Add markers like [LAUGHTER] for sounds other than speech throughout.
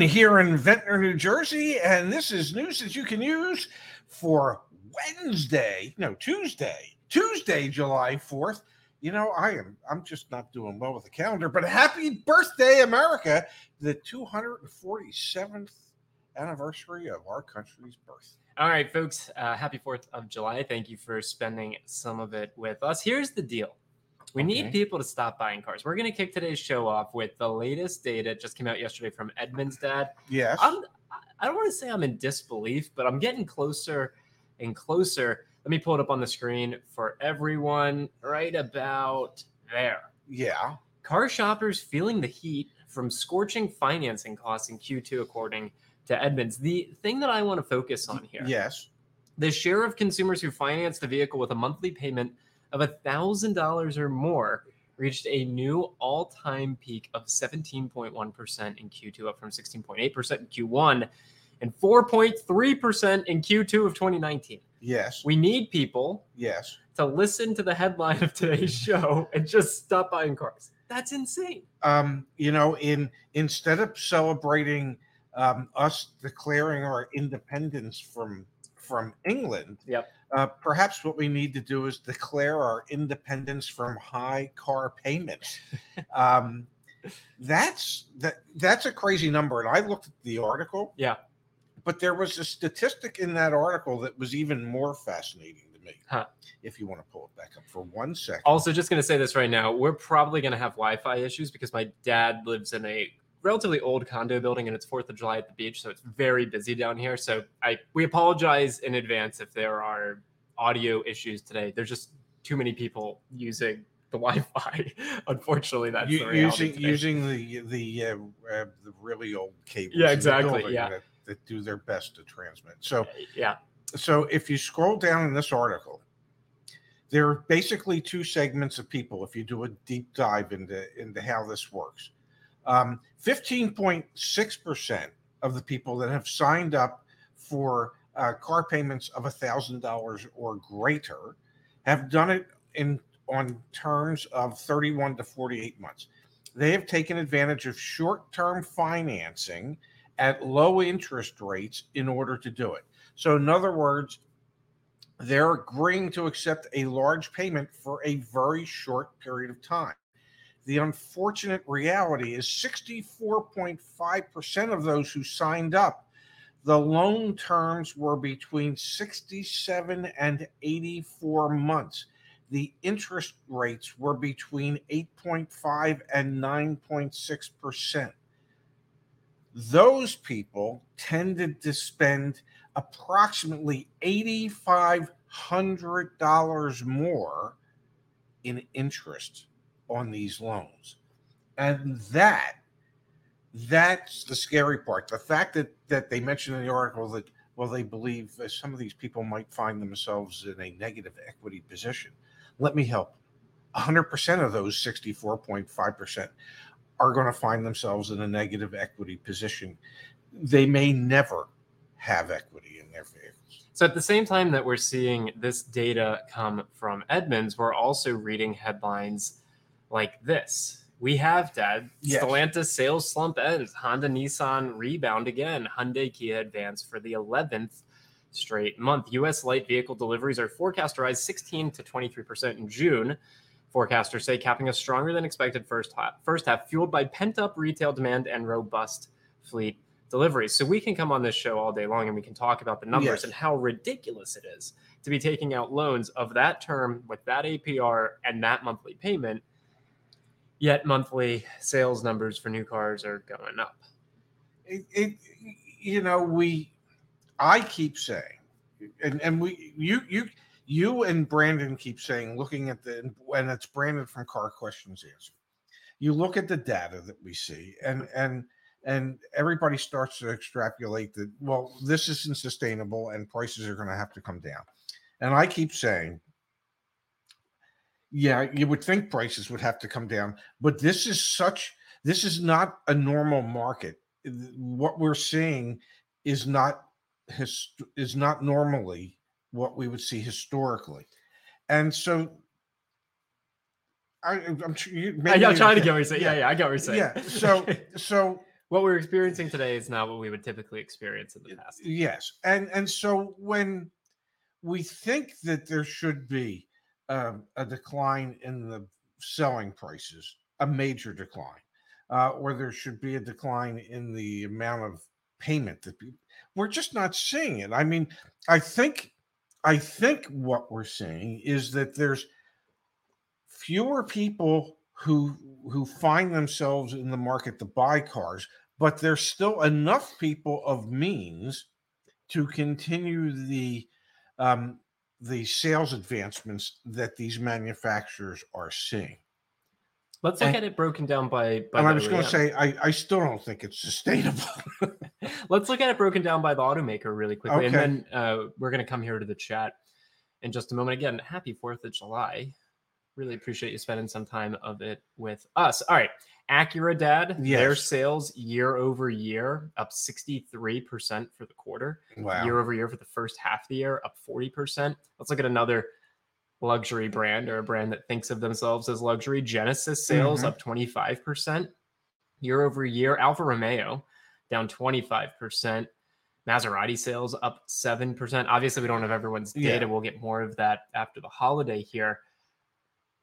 here in Ventnor, New Jersey, and this is news that you can use for Wednesday, no, Tuesday, Tuesday, July 4th. You know, I am I'm just not doing well with the calendar, but happy birthday, America, the 247th anniversary of our country's birth. All right, folks, uh, happy 4th of July. Thank you for spending some of it with us. Here's the deal we okay. need people to stop buying cars. We're going to kick today's show off with the latest data. Just came out yesterday from Edmunds Dad. Yes. I'm, I don't want to say I'm in disbelief, but I'm getting closer and closer. Let me pull it up on the screen for everyone right about there. Yeah. Car shoppers feeling the heat from scorching financing costs in Q2, according to Edmunds. The thing that I want to focus on here. Yes. The share of consumers who finance the vehicle with a monthly payment of $1,000 or more reached a new all-time peak of 17.1% in Q2, up from 16.8% in Q1 and 4.3% in Q2 of 2019. Yes. We need people yes to listen to the headline of today's [LAUGHS] show and just stop buying cars. That's insane. Um, you know, in instead of celebrating um, us declaring our independence from from England, yep. Uh, perhaps what we need to do is declare our independence from high car payments. [LAUGHS] um, that's that that's a crazy number, and I looked at the article. Yeah, but there was a statistic in that article that was even more fascinating to me. Huh. If you want to pull it back up for one second. Also, just going to say this right now: we're probably going to have Wi-Fi issues because my dad lives in a relatively old condo building and it's Fourth of July at the beach, so it's very busy down here. So I we apologize in advance if there are audio issues today. There's just too many people using the [LAUGHS] Wi-Fi. Unfortunately, that's U- using using the the uh, uh, the really old cables. Yeah, exactly. Yeah, that, that do their best to transmit. So uh, yeah. So if you scroll down in this article, there are basically two segments of people. If you do a deep dive into into how this works, um, 15.6% of the people that have signed up for uh, car payments of $1,000 or greater have done it in on terms of 31 to 48 months. They have taken advantage of short term financing at low interest rates in order to do it. So, in other words, they're agreeing to accept a large payment for a very short period of time. The unfortunate reality is 64.5% of those who signed up, the loan terms were between 67 and 84 months. The interest rates were between 8.5 and 9.6%. Those people tended to spend approximately $8,500 more in interest on these loans. And that that's the scary part. The fact that that they mentioned in the article that well they believe some of these people might find themselves in a negative equity position. Let me help. 100% of those 64.5% are going to find themselves in a negative equity position. They may never have equity in their vehicles. So, at the same time that we're seeing this data come from Edmunds, we're also reading headlines like this. We have Dad. Yes. Stellantis sales slump ends. Honda Nissan rebound again. Hyundai Kia advance for the 11th straight month. U.S. light vehicle deliveries are forecast to rise 16 to 23 percent in June. Forecasters say capping a stronger than expected first half, first half fueled by pent up retail demand and robust fleet deliveries. So we can come on this show all day long and we can talk about the numbers yes. and how ridiculous it is to be taking out loans of that term with that APR and that monthly payment yet monthly sales numbers for new cars are going up. It, it you know, we, I keep saying, and, and we, you, you, you and Brandon keep saying, looking at the, and it's Brandon from Car Questions Answer. You look at the data that we see, and, and, and everybody starts to extrapolate that, well, this isn't sustainable and prices are going to have to come down. And I keep saying, yeah, you would think prices would have to come down, but this is such this is not a normal market. What we're seeing is not his, is not normally what we would see historically, and so I, am you. Maybe I'm trying to get what you're saying. Yeah, yeah, I get what you're saying. Yeah. So, [LAUGHS] so what we're experiencing today is not what we would typically experience in the past. Yes, and and so when we think that there should be um, a decline in the selling prices, a major decline, uh, or there should be a decline in the amount of payment that people, we're just not seeing it. I mean, I think I think what we're seeing is that there's fewer people who who find themselves in the market to buy cars, but there's still enough people of means to continue the um, the sales advancements that these manufacturers are seeing. Let's look and, at it broken down by. by and I was going to say, I, I still don't think it's sustainable. [LAUGHS] [LAUGHS] Let's look at it broken down by the automaker really quickly, okay. and then uh, we're going to come here to the chat in just a moment. Again, happy Fourth of July! Really appreciate you spending some time of it with us. All right, Acura Dad, yes. their sales year over year up 63% for the quarter. Wow. Year over year for the first half of the year, up 40%. Let's look at another luxury brand or a brand that thinks of themselves as luxury. Genesis sales mm-hmm. up 25% year over year. Alfa Romeo down 25%. Maserati sales up 7%. Obviously, we don't have everyone's data. Yeah. We'll get more of that after the holiday here.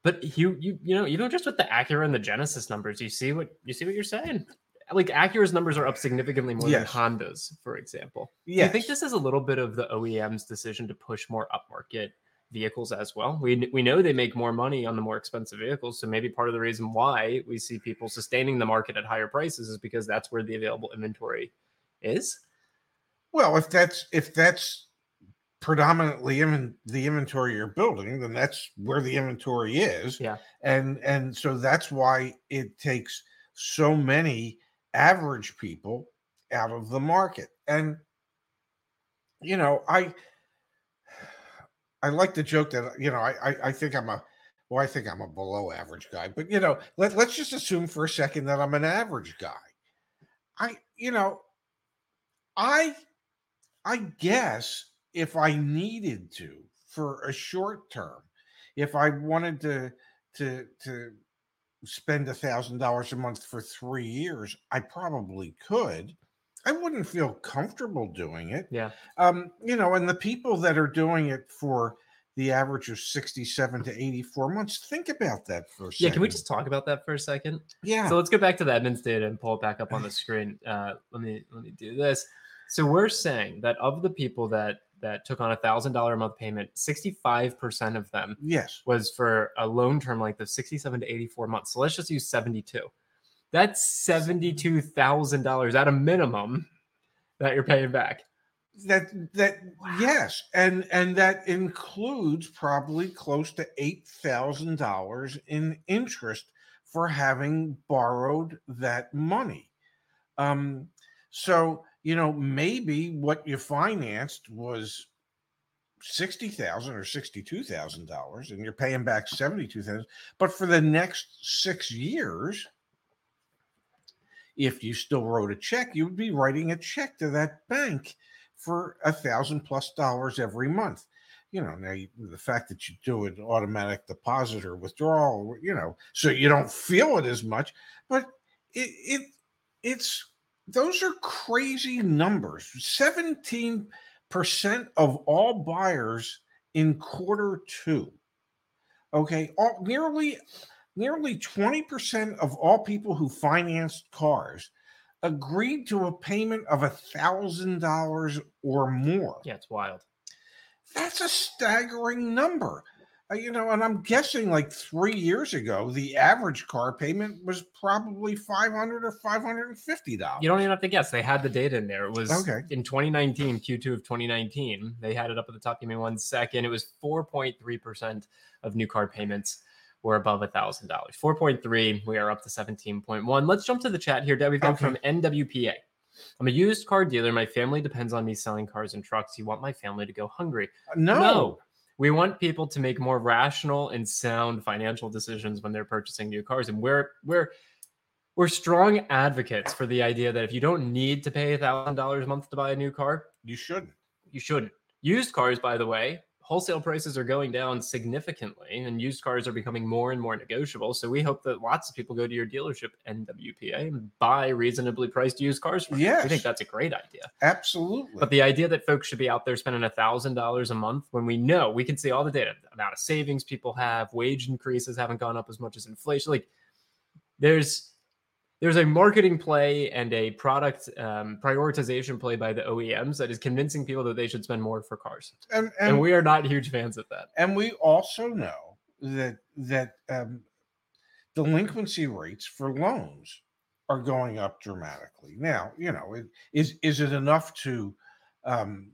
But you you you know even just with the Acura and the Genesis numbers, you see what you see what you're saying. Like Acura's numbers are up significantly more yes. than Honda's, for example. Yeah, I think this is a little bit of the OEM's decision to push more upmarket vehicles as well. We we know they make more money on the more expensive vehicles, so maybe part of the reason why we see people sustaining the market at higher prices is because that's where the available inventory is. Well, if that's if that's predominantly in the inventory you're building, then that's where the inventory is. Yeah. And and so that's why it takes so many average people out of the market. And you know, I I like the joke that you know, I I, I think I'm a well, I think I'm a below average guy, but you know, let, let's just assume for a second that I'm an average guy. I, you know, I I guess if I needed to for a short term, if I wanted to to to spend a thousand dollars a month for three years, I probably could. I wouldn't feel comfortable doing it. Yeah. Um, you know, and the people that are doing it for the average of 67 to 84 months, think about that for a second. Yeah, can we just talk about that for a second? Yeah. So let's go back to the Edmunds data and pull it back up on the [SIGHS] screen. Uh, let me let me do this. So we're saying that of the people that that took on a thousand dollar a month payment, 65% of them yes was for a loan term like the 67 to 84 months. So let's just use 72. That's $72,000 at a minimum that you're paying back. That that wow. yes, and and that includes probably close to eight thousand dollars in interest for having borrowed that money. Um, so you know, maybe what you financed was sixty thousand or sixty-two thousand dollars, and you're paying back seventy-two thousand. But for the next six years, if you still wrote a check, you would be writing a check to that bank for a thousand plus dollars every month. You know, now you, the fact that you do an automatic deposit or withdrawal, you know, so you don't feel it as much, but it, it it's those are crazy numbers. 17% of all buyers in quarter two. Okay, all, nearly nearly 20% of all people who financed cars agreed to a payment of a thousand dollars or more. Yeah, it's wild. That's a staggering number. Uh, you know, and I'm guessing like three years ago, the average car payment was probably 500 or 550 dollars. You don't even have to guess. They had the data in there. It was okay. in 2019, Q2 of 2019. They had it up at the top. Give me one second. It was 4.3 percent of new car payments were above a thousand dollars. 4.3. We are up to 17.1. Let's jump to the chat here. We've got okay. from NWPA. I'm a used car dealer. My family depends on me selling cars and trucks. You want my family to go hungry? No. no. We want people to make more rational and sound financial decisions when they're purchasing new cars. And we're we're we're strong advocates for the idea that if you don't need to pay a thousand dollars a month to buy a new car, you shouldn't. You shouldn't. Used cars, by the way, wholesale prices are going down significantly and used cars are becoming more and more negotiable. So we hope that lots of people go to your dealership, NWPA, and buy reasonably priced used cars. Yeah, we think that's a great idea. Absolutely. But the idea that folks should be out there spending a thousand dollars a month when we know we can see all the data, amount of savings people have, wage increases haven't gone up as much as inflation. Like there's there's a marketing play and a product um, prioritization play by the OEMs that is convincing people that they should spend more for cars, and, and, and we are not huge fans of that. And we also know that that um, delinquency rates for loans are going up dramatically. Now, you know, it, is is it enough to um,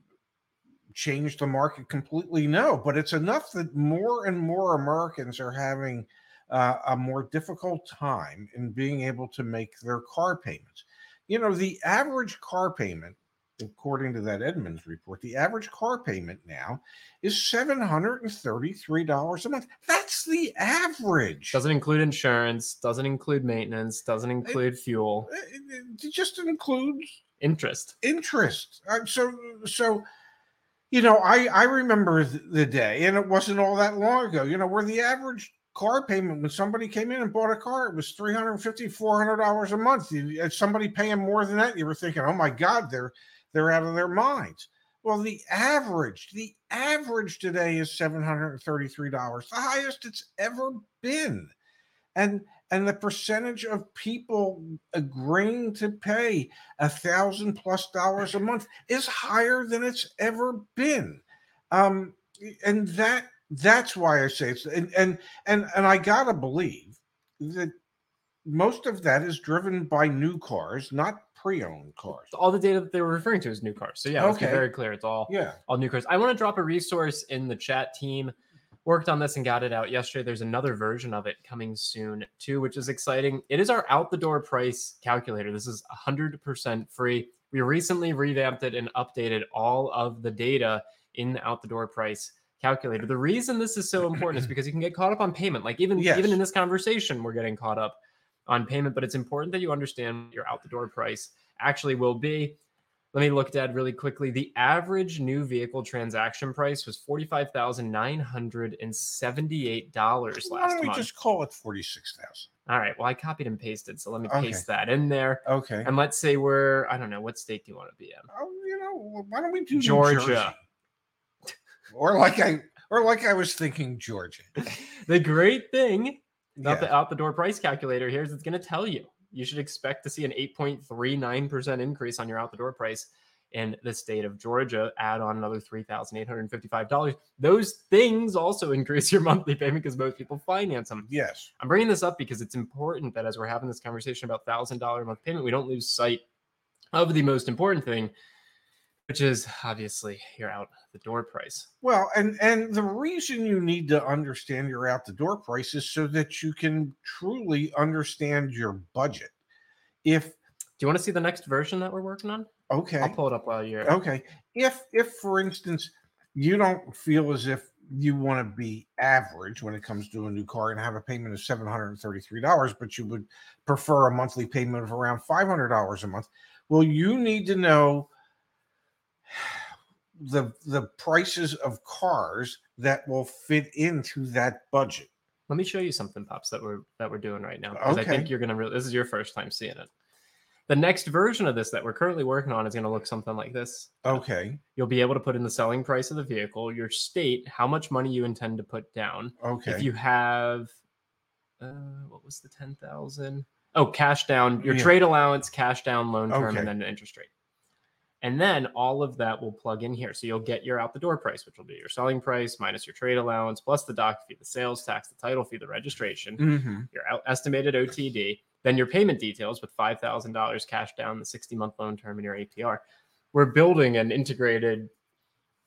change the market completely? No, but it's enough that more and more Americans are having uh, a more difficult time in being able to make their car payments. You know, the average car payment, according to that Edmunds report, the average car payment now is $733 a month. That's the average. Doesn't include insurance, doesn't include maintenance, doesn't include it, fuel. It, it just includes interest. Interest. Uh, so, so, you know, I, I remember the day, and it wasn't all that long ago, you know, where the average car payment when somebody came in and bought a car it was 350 400 dollars a month. You, somebody paying more than that you were thinking oh my god they're they're out of their minds. Well the average the average today is 733 dollars the highest it's ever been. And and the percentage of people agreeing to pay a thousand plus dollars a month is higher than it's ever been. Um and that that's why I say it's and and and, and I gotta believe that most of that is driven by new cars, not pre-owned cars. All the data that they were referring to is new cars. So yeah, okay. very clear. It's all yeah, all new cars. I want to drop a resource in the chat team. Worked on this and got it out yesterday. There's another version of it coming soon too, which is exciting. It is our out the door price calculator. This is 100% free. We recently revamped it and updated all of the data in the out the door price calculator. The reason this is so important is [CLEARS THROAT] because you can get caught up on payment. Like even yes. even in this conversation, we're getting caught up on payment, but it's important that you understand your out the door price actually will be. Let me look at really quickly. The average new vehicle transaction price was forty five thousand nine hundred and seventy eight dollars last month. Why don't we month. just call it forty six thousand? All right. Well, I copied and pasted, so let me okay. paste that in there. Okay. And let's say we're I don't know what state do you want to be in? Oh, you know, why don't we do Georgia? Or like I or like I was thinking Georgia. [LAUGHS] the great thing about yeah. the out the door price calculator here is it's going to tell you you should expect to see an 8.39% increase on your out the door price in the state of Georgia. Add on another $3,855. Those things also [LAUGHS] increase your monthly payment because most people finance them. Yes. I'm bringing this up because it's important that as we're having this conversation about $1,000 a month payment, we don't lose sight of the most important thing, which is obviously your out the door price. Well, and and the reason you need to understand your out the door price is so that you can truly understand your budget. If do you want to see the next version that we're working on? Okay, I'll pull it up while you're okay. If if for instance you don't feel as if you want to be average when it comes to a new car and have a payment of $733 but you would prefer a monthly payment of around $500 a month well you need to know the the prices of cars that will fit into that budget. Let me show you something, pops, that we're that we're doing right now because okay. I think you're gonna. Re- this is your first time seeing it. The next version of this that we're currently working on is going to look something like this. Okay. You'll be able to put in the selling price of the vehicle, your state, how much money you intend to put down. Okay. If you have, uh, what was the ten thousand? Oh, cash down, your yeah. trade allowance, cash down, loan term, okay. and then the interest rate. And then all of that will plug in here. So you'll get your out the door price, which will be your selling price minus your trade allowance, plus the doc fee, the sales tax, the title fee, the registration, mm-hmm. your out- estimated OTD, then your payment details with $5,000 cash down, the 60 month loan term, and your APR. We're building an integrated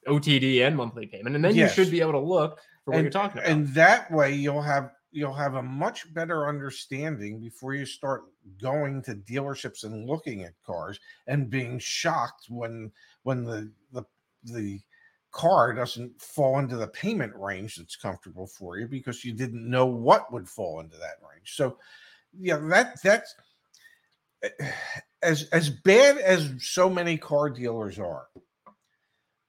OTD and monthly payment. And then yes. you should be able to look for what and, you're talking about. And that way you'll have you'll have a much better understanding before you start going to dealerships and looking at cars and being shocked when when the the the car doesn't fall into the payment range that's comfortable for you because you didn't know what would fall into that range. So yeah, that that's eh, as as bad as so many car dealers are.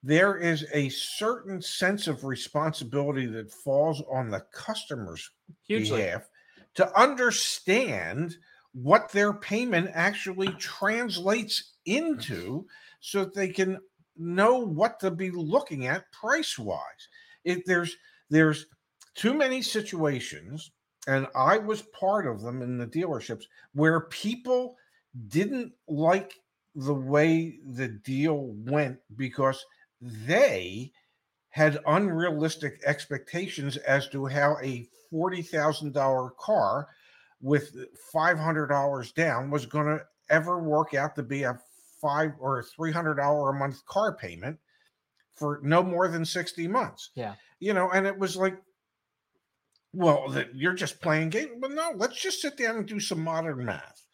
there is a certain sense of responsibility that falls on the customer's Hugely. behalf to understand what their payment actually translates into so that they can know what to be looking at price wise. If there's there's too many situations, and I was part of them in the dealerships where people didn't like the way the deal went because they had unrealistic expectations as to how a $40,000 car with $500 down was going to ever work out to be a five or $300 a month car payment for no more than 60 months. Yeah. You know, and it was like, well, that you're just playing game. But no, let's just sit down and do some modern math.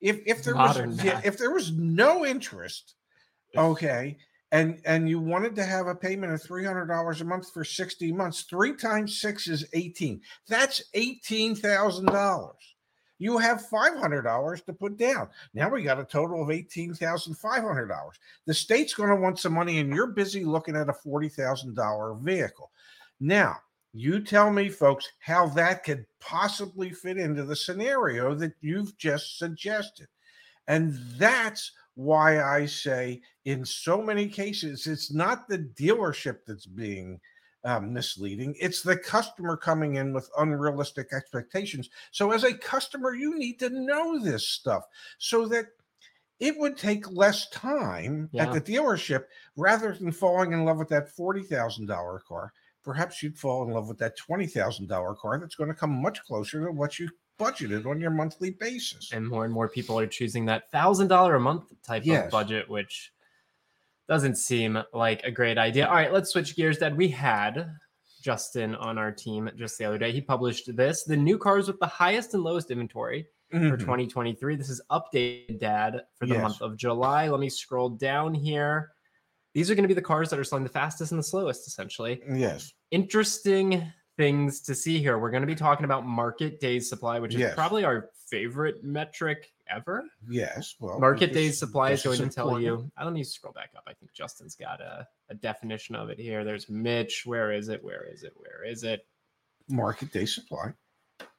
If if there modern was math. if there was no interest, okay, and and you wanted to have a payment of $300 a month for 60 months, 3 times 6 is 18. That's $18,000. You have $500 to put down. Now we got a total of $18,500. The state's going to want some money and you're busy looking at a $40,000 vehicle. Now, you tell me folks how that could possibly fit into the scenario that you've just suggested. And that's why I say in so many cases, it's not the dealership that's being um, misleading. It's the customer coming in with unrealistic expectations. So, as a customer, you need to know this stuff so that it would take less time yeah. at the dealership rather than falling in love with that $40,000 car. Perhaps you'd fall in love with that $20,000 car that's going to come much closer to what you budgeted on your monthly basis. And more and more people are choosing that thousand dollar a month type yes. of budget, which doesn't seem like a great idea. All right, let's switch gears. Dad, we had Justin on our team just the other day. He published this: the new cars with the highest and lowest inventory mm-hmm. for 2023. This is updated, Dad, for the yes. month of July. Let me scroll down here. These are going to be the cars that are selling the fastest and the slowest, essentially. Yes. Interesting things to see here. We're going to be talking about market days supply, which is yes. probably our favorite metric ever. Yes. Well, market days supply is going to tell you. I don't need to scroll back up. I think Justin's got a, a definition of it here. There's Mitch. Where is it? Where is it? Where is it? Market day supply.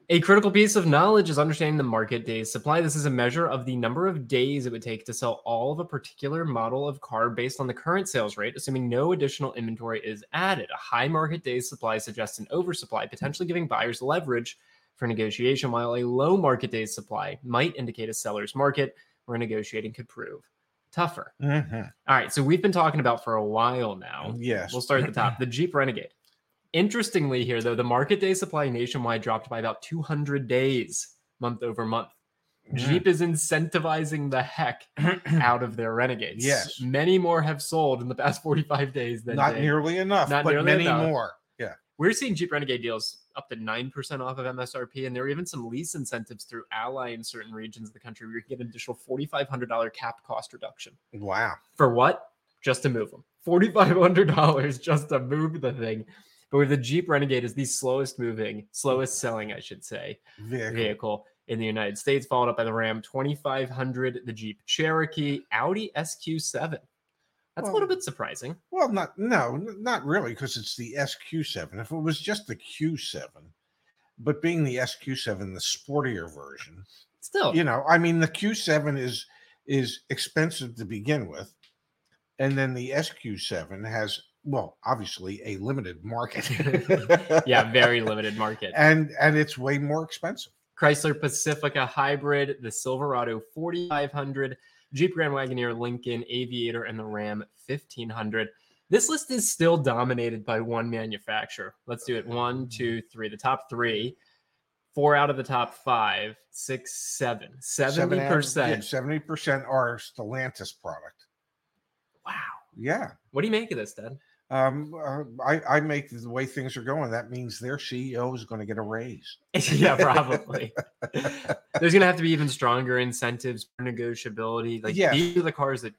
A critical piece of knowledge is understanding the market days supply. This is a measure of the number of days it would take to sell all of a particular model of car based on the current sales rate, assuming no additional inventory is added. A high market days supply suggests an oversupply, potentially giving buyers leverage for negotiation, while a low market days supply might indicate a seller's market where negotiating could prove tougher. Mm-hmm. All right, so we've been talking about for a while now. Yes. We'll start at the top. [LAUGHS] The Jeep Renegade. Interestingly, here though, the market day supply nationwide dropped by about 200 days month over month. Mm. Jeep is incentivizing the heck [CLEARS THROAT] out of their renegades. Yes, many more have sold in the past 45 days than not nearly enough, not but nearly many enough. more. Yeah, we're seeing Jeep Renegade deals up to nine percent off of MSRP, and there are even some lease incentives through Ally in certain regions of the country where you can get an additional $4,500 cap cost reduction. Wow! For what? Just to move them. $4,500 just to move the thing. But with the Jeep Renegade is the slowest moving, slowest selling, I should say, vehicle, vehicle in the United States, followed up by the Ram 2500, the Jeep Cherokee, Audi SQ7. That's well, a little bit surprising. Well, not no, not really, because it's the SQ7. If it was just the Q7, but being the SQ7, the sportier version, still, you know, I mean, the Q7 is is expensive to begin with, and then the SQ7 has well, obviously a limited market. [LAUGHS] yeah, very limited market. And and it's way more expensive. Chrysler Pacifica Hybrid, the Silverado 4500, Jeep Grand Wagoneer Lincoln Aviator, and the Ram 1500. This list is still dominated by one manufacturer. Let's do it. One, two, three. The top three. Four out of the top five, six, seven. 70%. 70% are Stellantis product. Wow. Yeah. What do you make of this, Dad? Um, uh, I, I make the way things are going. That means their CEO is going to get a raise. [LAUGHS] yeah, probably. [LAUGHS] There's going to have to be even stronger incentives for negotiability. Like yes. these are the cars that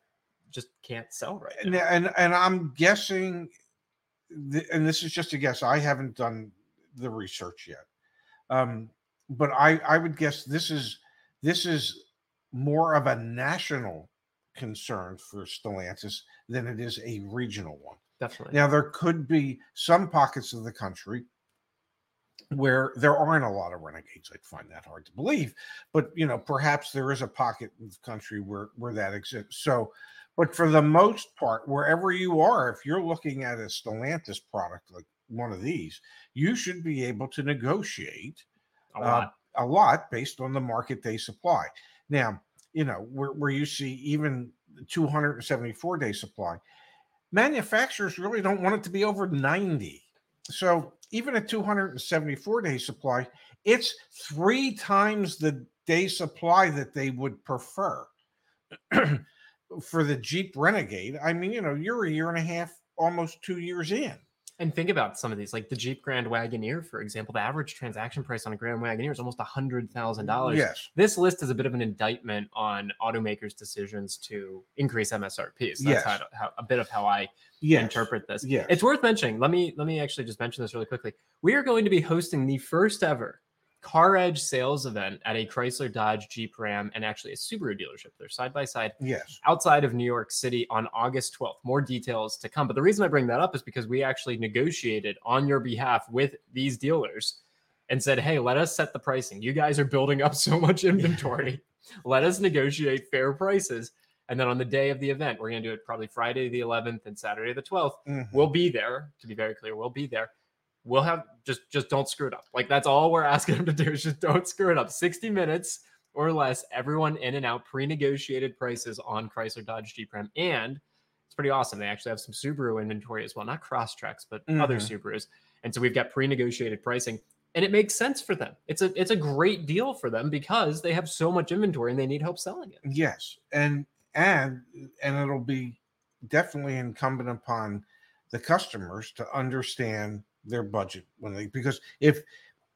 just can't sell right now. And and, and I'm guessing, the, and this is just a guess. I haven't done the research yet, um, but I I would guess this is this is more of a national concern for Stellantis than it is a regional one. Definitely. Now, there could be some pockets of the country where there aren't a lot of renegades. I'd find that hard to believe, but you know, perhaps there is a pocket in the country where where that exists. So, but for the most part, wherever you are, if you're looking at a Stellantis product like one of these, you should be able to negotiate a lot, uh, a lot based on the market day supply. Now, you know, where, where you see even 274 day supply, manufacturers really don't want it to be over 90. So even a 274 day supply, it's three times the day supply that they would prefer. [CLEARS THROAT] For the Jeep Renegade, I mean, you know, you're a year and a half, almost two years in. And think about some of these, like the Jeep Grand Wagoneer, for example. The average transaction price on a Grand Wagoneer is almost a hundred thousand dollars. Yes. This list is a bit of an indictment on automakers' decisions to increase MSRPs. That's yes. how, how, a bit of how I yes. interpret this. Yes. It's worth mentioning. Let me let me actually just mention this really quickly. We are going to be hosting the first ever Car Edge sales event at a Chrysler, Dodge, Jeep, Ram, and actually a Subaru dealership. They're side by side. Yes. Outside of New York City on August 12th. More details to come. But the reason I bring that up is because we actually negotiated on your behalf with these dealers and said, hey, let us set the pricing. You guys are building up [LAUGHS] so much inventory. let us negotiate fair prices. And then on the day of the event, we're going to do it probably Friday the 11th and Saturday the 12th. Mhm. We'll be there. To be very clear, we'll be there we'll have just just don't screw it up. Like that's all we're asking them to do is just don't screw it up. 60 minutes or less, everyone in and out, pre-negotiated prices on Chrysler, Dodge, Jeep, Ram, and it's pretty awesome. They actually have some Subaru inventory as well, not Crosstreks, but other Mhm. Subarus. And so we've got pre-negotiated pricing, and it makes sense for them. It's a it's a great deal for them because they have so much inventory and they need help selling it. Yes, and and and it'll be definitely incumbent upon the customers to understand their budget when they because if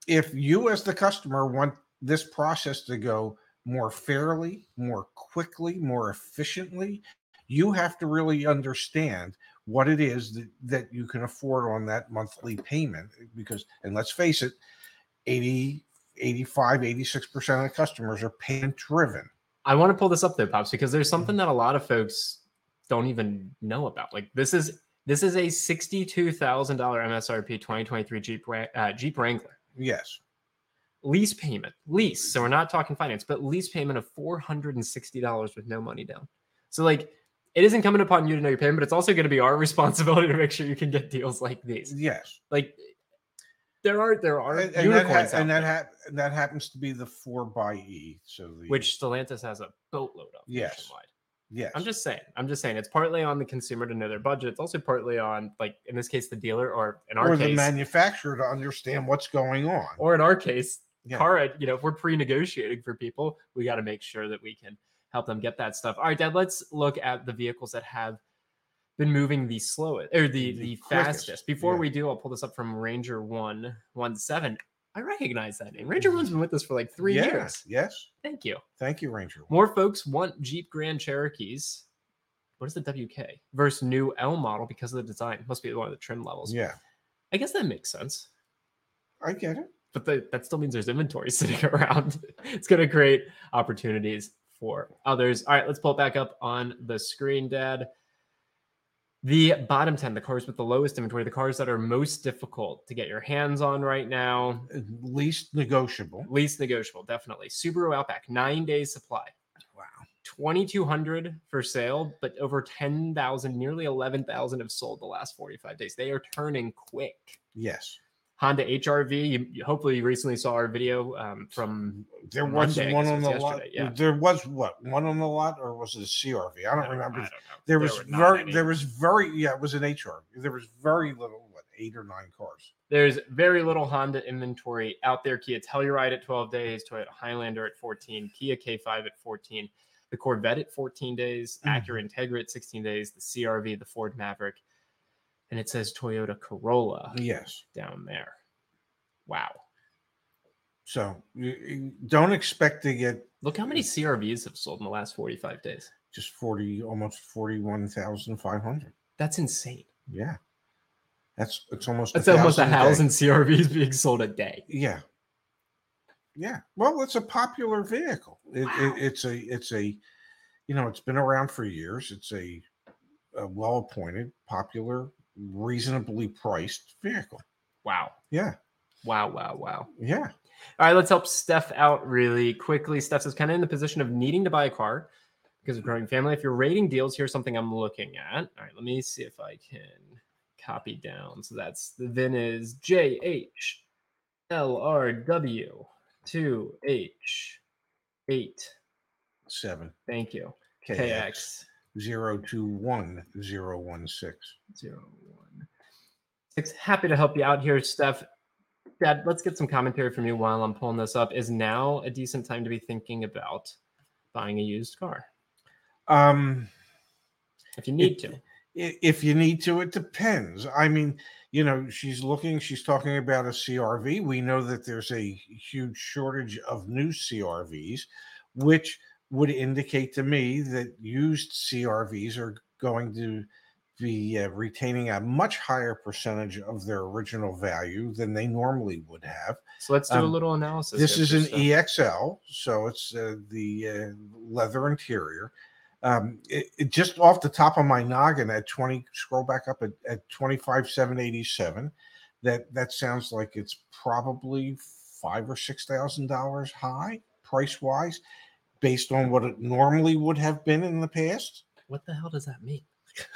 if you as the customer want this process to go more fairly, more quickly, more efficiently, you have to really understand what it is that, that you can afford on that monthly payment because and let's face it 80 85 86% of the customers are payment driven I want to pull this up though, Pops, because there's something that a lot of folks don't even know about. Like this is this is a sixty-two thousand dollar MSRP 2023 Jeep uh, Jeep Wrangler yes lease payment, lease. So we're not talking finance, but lease payment of four hundred and sixty dollars with no money down. So like it isn't coming upon you to know your payment, but it's also going to be our [LAUGHS] responsibility to make sure you can get deals like these. yes Like there are there are and, and that, unicorns ha- and that, hap- that happens to be the 4 by e so the which Stellantis has a boatload of Yes. nationwide. Yes I'm just saying. I'm just saying. It's partly on the consumer to know their budget. It's also partly on, like in this case, the dealer, or in our or the manufacturer to understand what's going on or in our case, Yeah. car. ed- You know, if we're pre-negotiating for people, we got to make sure that we can help them get that stuff. All right, Dad. Let's look at the vehicles that have been moving the slowest or the The the, quickest, fastest. Before yeah. we do, I'll pull this up from Ranger One One Seven. I recognize that name. Ranger One's mm-hmm. been with us for like three Yeah, years. yes Thank you. thank you ranger More folks want Jeep Grand Cherokees. What is the WK versus new L model because of the design? Must be one of the trim levels. yeah I guess that makes sense. i get it But the, that still means there's inventory [LAUGHS] sitting around. it's going to create opportunities for others. All right, let's pull it back up on the screen, Dad. The bottom 10, the cars with the lowest inventory, the cars that are most difficult to get your hands on right now, uh, least negotiable least negotiable, definitely. Subaru Outback, nine days supply. wow 2200 for sale, but over 10,000, nearly 11,000 have sold the last 45 days. They are turning quick. yes Honda HRV, you, you hopefully you recently saw our video um, from there was Monday, one on the lot. yeah. there was what? One on the lot or was it a crv i don't remember I don't know. there was very there was very yeah it was an hr there was very little what eight or nine cars. There's very little Honda inventory out there. Kia Telluride at 12 days, Toyota Highlander at 14, Kia K5 at 14, the Corvette at 14 days, Mhm. Acura Integra at 16 days, the CRV, the Ford Maverick, and it says Toyota Corolla yes down there. Wow. so don't expect to get Look how many CRVs have sold in the last 45 days. just 40 almost 41500 That's insane. yeah that's it's almost That's almost a thousand. CRVs being sold a day. Yeah. Yeah. Well, it's a popular vehicle. It, Wow. it, it's a it's a you know, it's been around for years. It's a, a well appointed, popular, reasonably priced vehicle. Wow. Yeah. Wow, wow, wow. Yeah. All right, let's help Steph out really quickly. Steph is kind of in the position of needing to buy a car because of growing family. If you're rating deals, here's something I'm looking at. All right, let me see if I can copy down. So that's the VIN is JHLRW2H8. Seven. Thank you. KX. KX. Zero two one zero one six. Zero one six. Happy to help you out here, Steph. Dad, let's get some commentary from you while I'm pulling this up. Is now a decent time to be thinking about buying a used car? Um, if you need it, to. If you need to, it depends. I mean, you know, she's looking, she's talking about a CRV. We know that there's a huge shortage of new CRVs, which would indicate to me that used CRVs are going to be uh, retaining a much higher percentage of their original value than they normally would have. So let's do um, a little analysis. This is an stuff. EXL, so it's uh, the uh, leather interior. Um, it, it, just off the top of my noggin at 20, scroll back up at, at 25,787. That that sounds like it's probably five or six thousand dollars high price wise, based on what it normally would have been in the past. What the hell does that mean?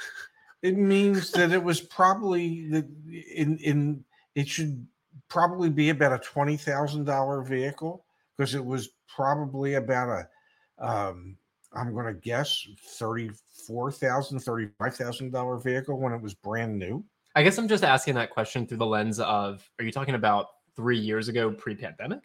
[LAUGHS] it means that it was probably that in in it should probably be about a twenty thousand dollar vehicle because it was probably about a um, I'm going to guess thirty-four thousand, thirty-five thousand dollar vehicle when it was brand new. I guess I'm just asking that question through the lens of: Are you talking about three years ago, pre-pandemic?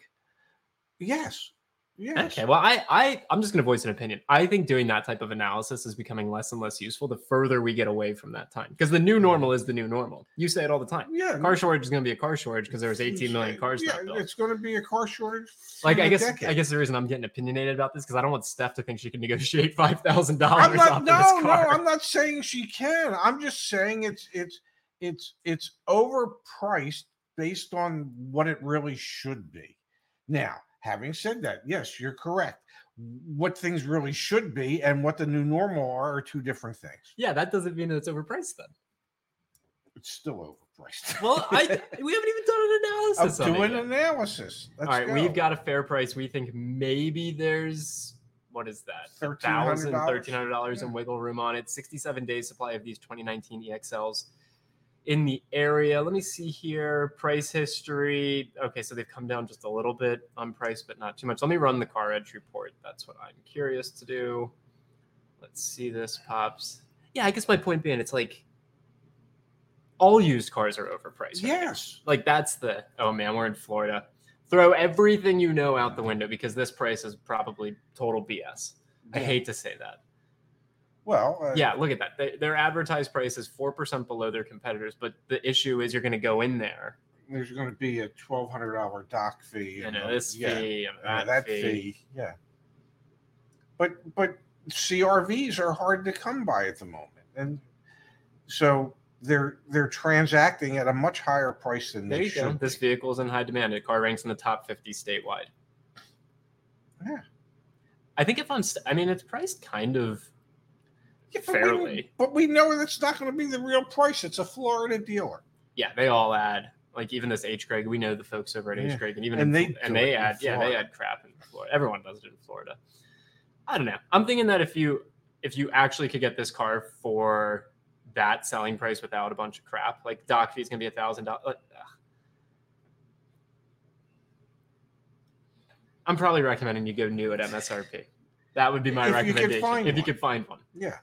Yes. Yes. Okay. Well, I, I, I'm just going to voice an opinion. I think doing that type of analysis is becoming less and less useful the further we get away from that time. Because the new normal is the new normal. You say it all the time. Yeah. Car shortage is going to be a car shortage because there was 18 million uh, cars. Yeah, it's going to be a car shortage. Like I guess, decade. I guess the reason I'm getting opinionated about this because I don't want Steph to think she can negotiate [LAUGHS] five thousand dollars. No, no, I'm not saying she can. I'm just saying it's it's it's it's overpriced based on what it really should be. Now Having said that, yes, you're correct. What things really should be and what the new normal are are two different things. Yeah, that doesn't mean it's overpriced then. It's still overpriced. well, I [LAUGHS] we haven't even done an analysis. I'm doing an analysis. Let's All right, go. we've got a fair price. We think maybe there's what is that? $1,300 $1,300 yeah. in wiggle room on it. 67 days supply of these 2019 EXLs in the area. Let me see here. Price history. Okay, so they've come down just a little bit on price, but not too much. Let me run the car edge report. That's what I'm curious to do. Let's see this pops. Yeah, I guess my point being, it's like all used cars are overpriced. Right yes. Now. Like that's the oh man, we're in Florida. Throw everything you know out the window because this price is probably total BS. Yeah. I hate to say that. Well, uh, yeah, look at that. They, their advertised price is 4% below their competitors, but the issue is you're going to go in there. There's going to be a $1,200 doc fee. And, and this yeah, fee and that, that fee. fee. Yeah. But, but CRVs are hard to come by at the moment. And so they're they're transacting at a much higher price than there they should. Go. This vehicle is in high demand. The car ranks in the top 50 statewide. Yeah. I think if I'm, st- I mean, it's priced kind of yeah, but fairly. We, but we know that's not going to be the real price. It's a Florida dealer. Yeah, they all add like even this H Craig. We know the folks over at H Craig, and even and in, they and they add yeah they add crap in Florida. Everyone does it in Florida. I don't know. I'm thinking that if you if you actually could get this car for that selling price without a bunch of crap, like doc fee is gonna be a thousand dollars. I'm probably recommending you go new at MSRP. That would be my if recommendation you if one. you could find one. Yeah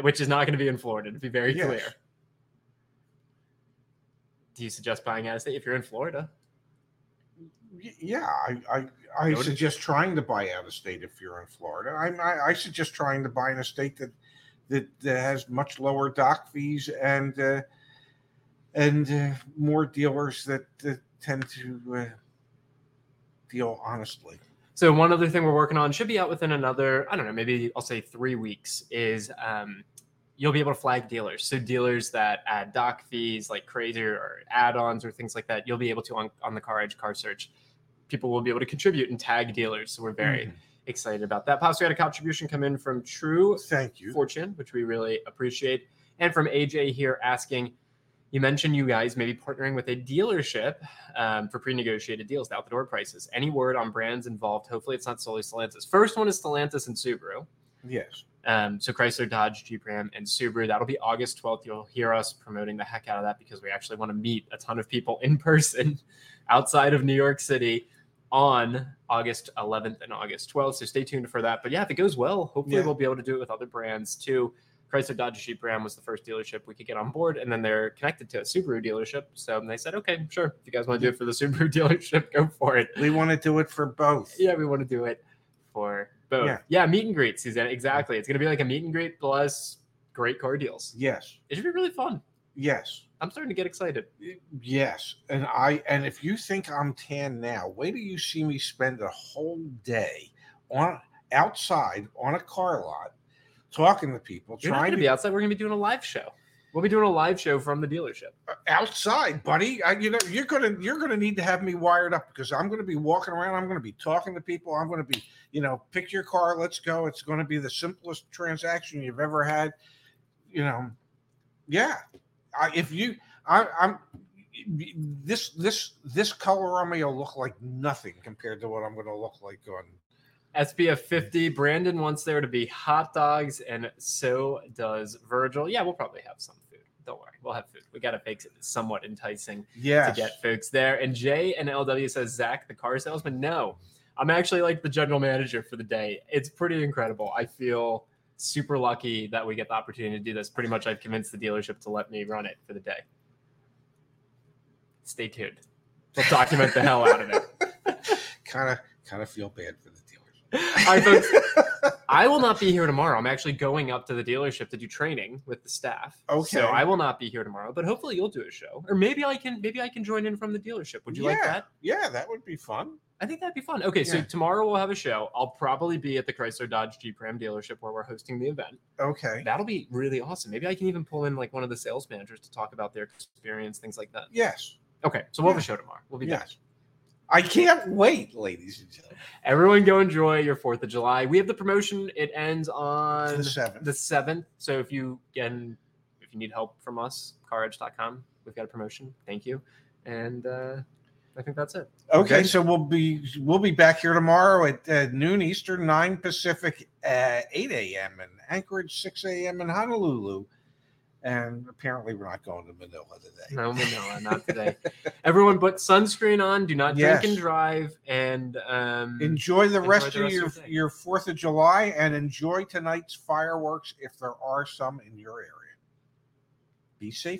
which is not going to be in Florida, to be very yes. clear. Do you suggest buying out of state if you're in Florida? Yeah, I I, I suggest trying to buy out of state if you're in Florida. I, I, I suggest trying to buy in a state that that, that has much lower doc fees and uh, and uh, more dealers that, that tend to uh, deal honestly. So one other thing we're working on should be out within another, I don't know, maybe I'll say three weeks is um, you'll be able to flag dealers. So dealers that add doc fees like crazy or add-ons or things like that, you'll be able to on, on the car edge car search. People will be able to contribute and tag dealers. So we're very mm-hmm. excited about that. Pops, we had a contribution come in from True Thank you. Fortune, which we really appreciate, and from AJ here asking. You mentioned you guys maybe partnering with a dealership um, for pre-negotiated deals, the out-the-door prices. Any word on brands involved? Hopefully, it's not solely Stellantis. First one is Stellantis and Subaru. Yes. Um, so Chrysler, Dodge, Jeep, Ram, and Subaru. That'll be August 12th. You'll hear us promoting the heck out of that because we actually want to meet a ton of people in [LAUGHS] person outside of New York City on August 11th and August 12th. So stay tuned for that. But yeah, if it goes well, hopefully Yeah. we'll be able to do it with other brands too. Chrysler, Dodge, Jeep, Ram was the first dealership we could get on board, and then they're connected to a Subaru dealership. So they said, okay, sure. If you guys want to do it for the Subaru [LAUGHS] dealership, go for it. We want to do it for both. Yeah, we want to do it for both. Yeah. Yeah, meet and greet, Suzanne. Exactly. It's going to be like a meet and greet plus great car deals. Yes. It should be really fun. Yes. I'm starting to get excited. Yes. And I and if you think I'm tan now, wait till you see me spend a whole day on outside on a car lot talking to people, You're not trying going to to be outside. We're going to be doing a live show. We'll be doing a live show from the dealership. Uh, outside, buddy. I, you know, you're gonna you're gonna need to have me wired up because I'm gonna be walking around. I'm gonna be talking to people. I'm gonna be, you know, pick your car, let's go. It's gonna be the simplest transaction you've ever had. You know, yeah. I, if you, I, I'm this this this color on me will look like nothing compared to what I'm gonna look like on. SPF 50. Brandon wants there to be hot dogs, and so does Virgil. Yeah, we'll probably have some food. Don't worry. We'll have food. We got to make it somewhat enticing Yeah. to get folks there. And Jay and LW says, Zach, the car salesman. No, I'm actually like the general manager for the day. It's pretty incredible. I feel super lucky that we get the opportunity to do this. Pretty much, I've convinced the dealership to let me run it for the day. Stay tuned. We'll document the hell out of it. Kind of kind of feel bad for the dealers. All right, folks. [LAUGHS] I will not be here tomorrow. I'm actually going up to the dealership to do training with the staff. Okay. So I will not be here tomorrow, but hopefully you'll do a show. Or maybe I can maybe I can join in from the dealership. Would you like that? Yeah, that would be fun. I think that'd be fun. Okay, so tomorrow we'll have a show. I'll probably be at the Chrysler Dodge Jeep Ram dealership where we're hosting the event. Okay. That'll be really awesome. Maybe I can even pull in like one of the sales managers to talk about their experience, things like that. Yes. Okay, so we'll have a show tomorrow. We'll be back. I can't wait, ladies and gentlemen. Everyone go enjoy your 4th of July. We have the promotion. It ends on The seventh. the 7th. So if you again if you need help from us, caredge.com, we've got a promotion. Thank you. And uh I think that's it. Okay, so we'll be we'll be back here tomorrow at uh, noon Eastern, nine Pacific, uh, eight a.m. in Anchorage, six a.m. in Honolulu, and apparently we're not going to Manila today. No, Manila, not today. Everyone put sunscreen on, do not drink Yes. and drive, and um Enjoy the Enjoy rest the of rest your of your your Fourth of July, and enjoy tonight's fireworks if there are some in your area. Be safe.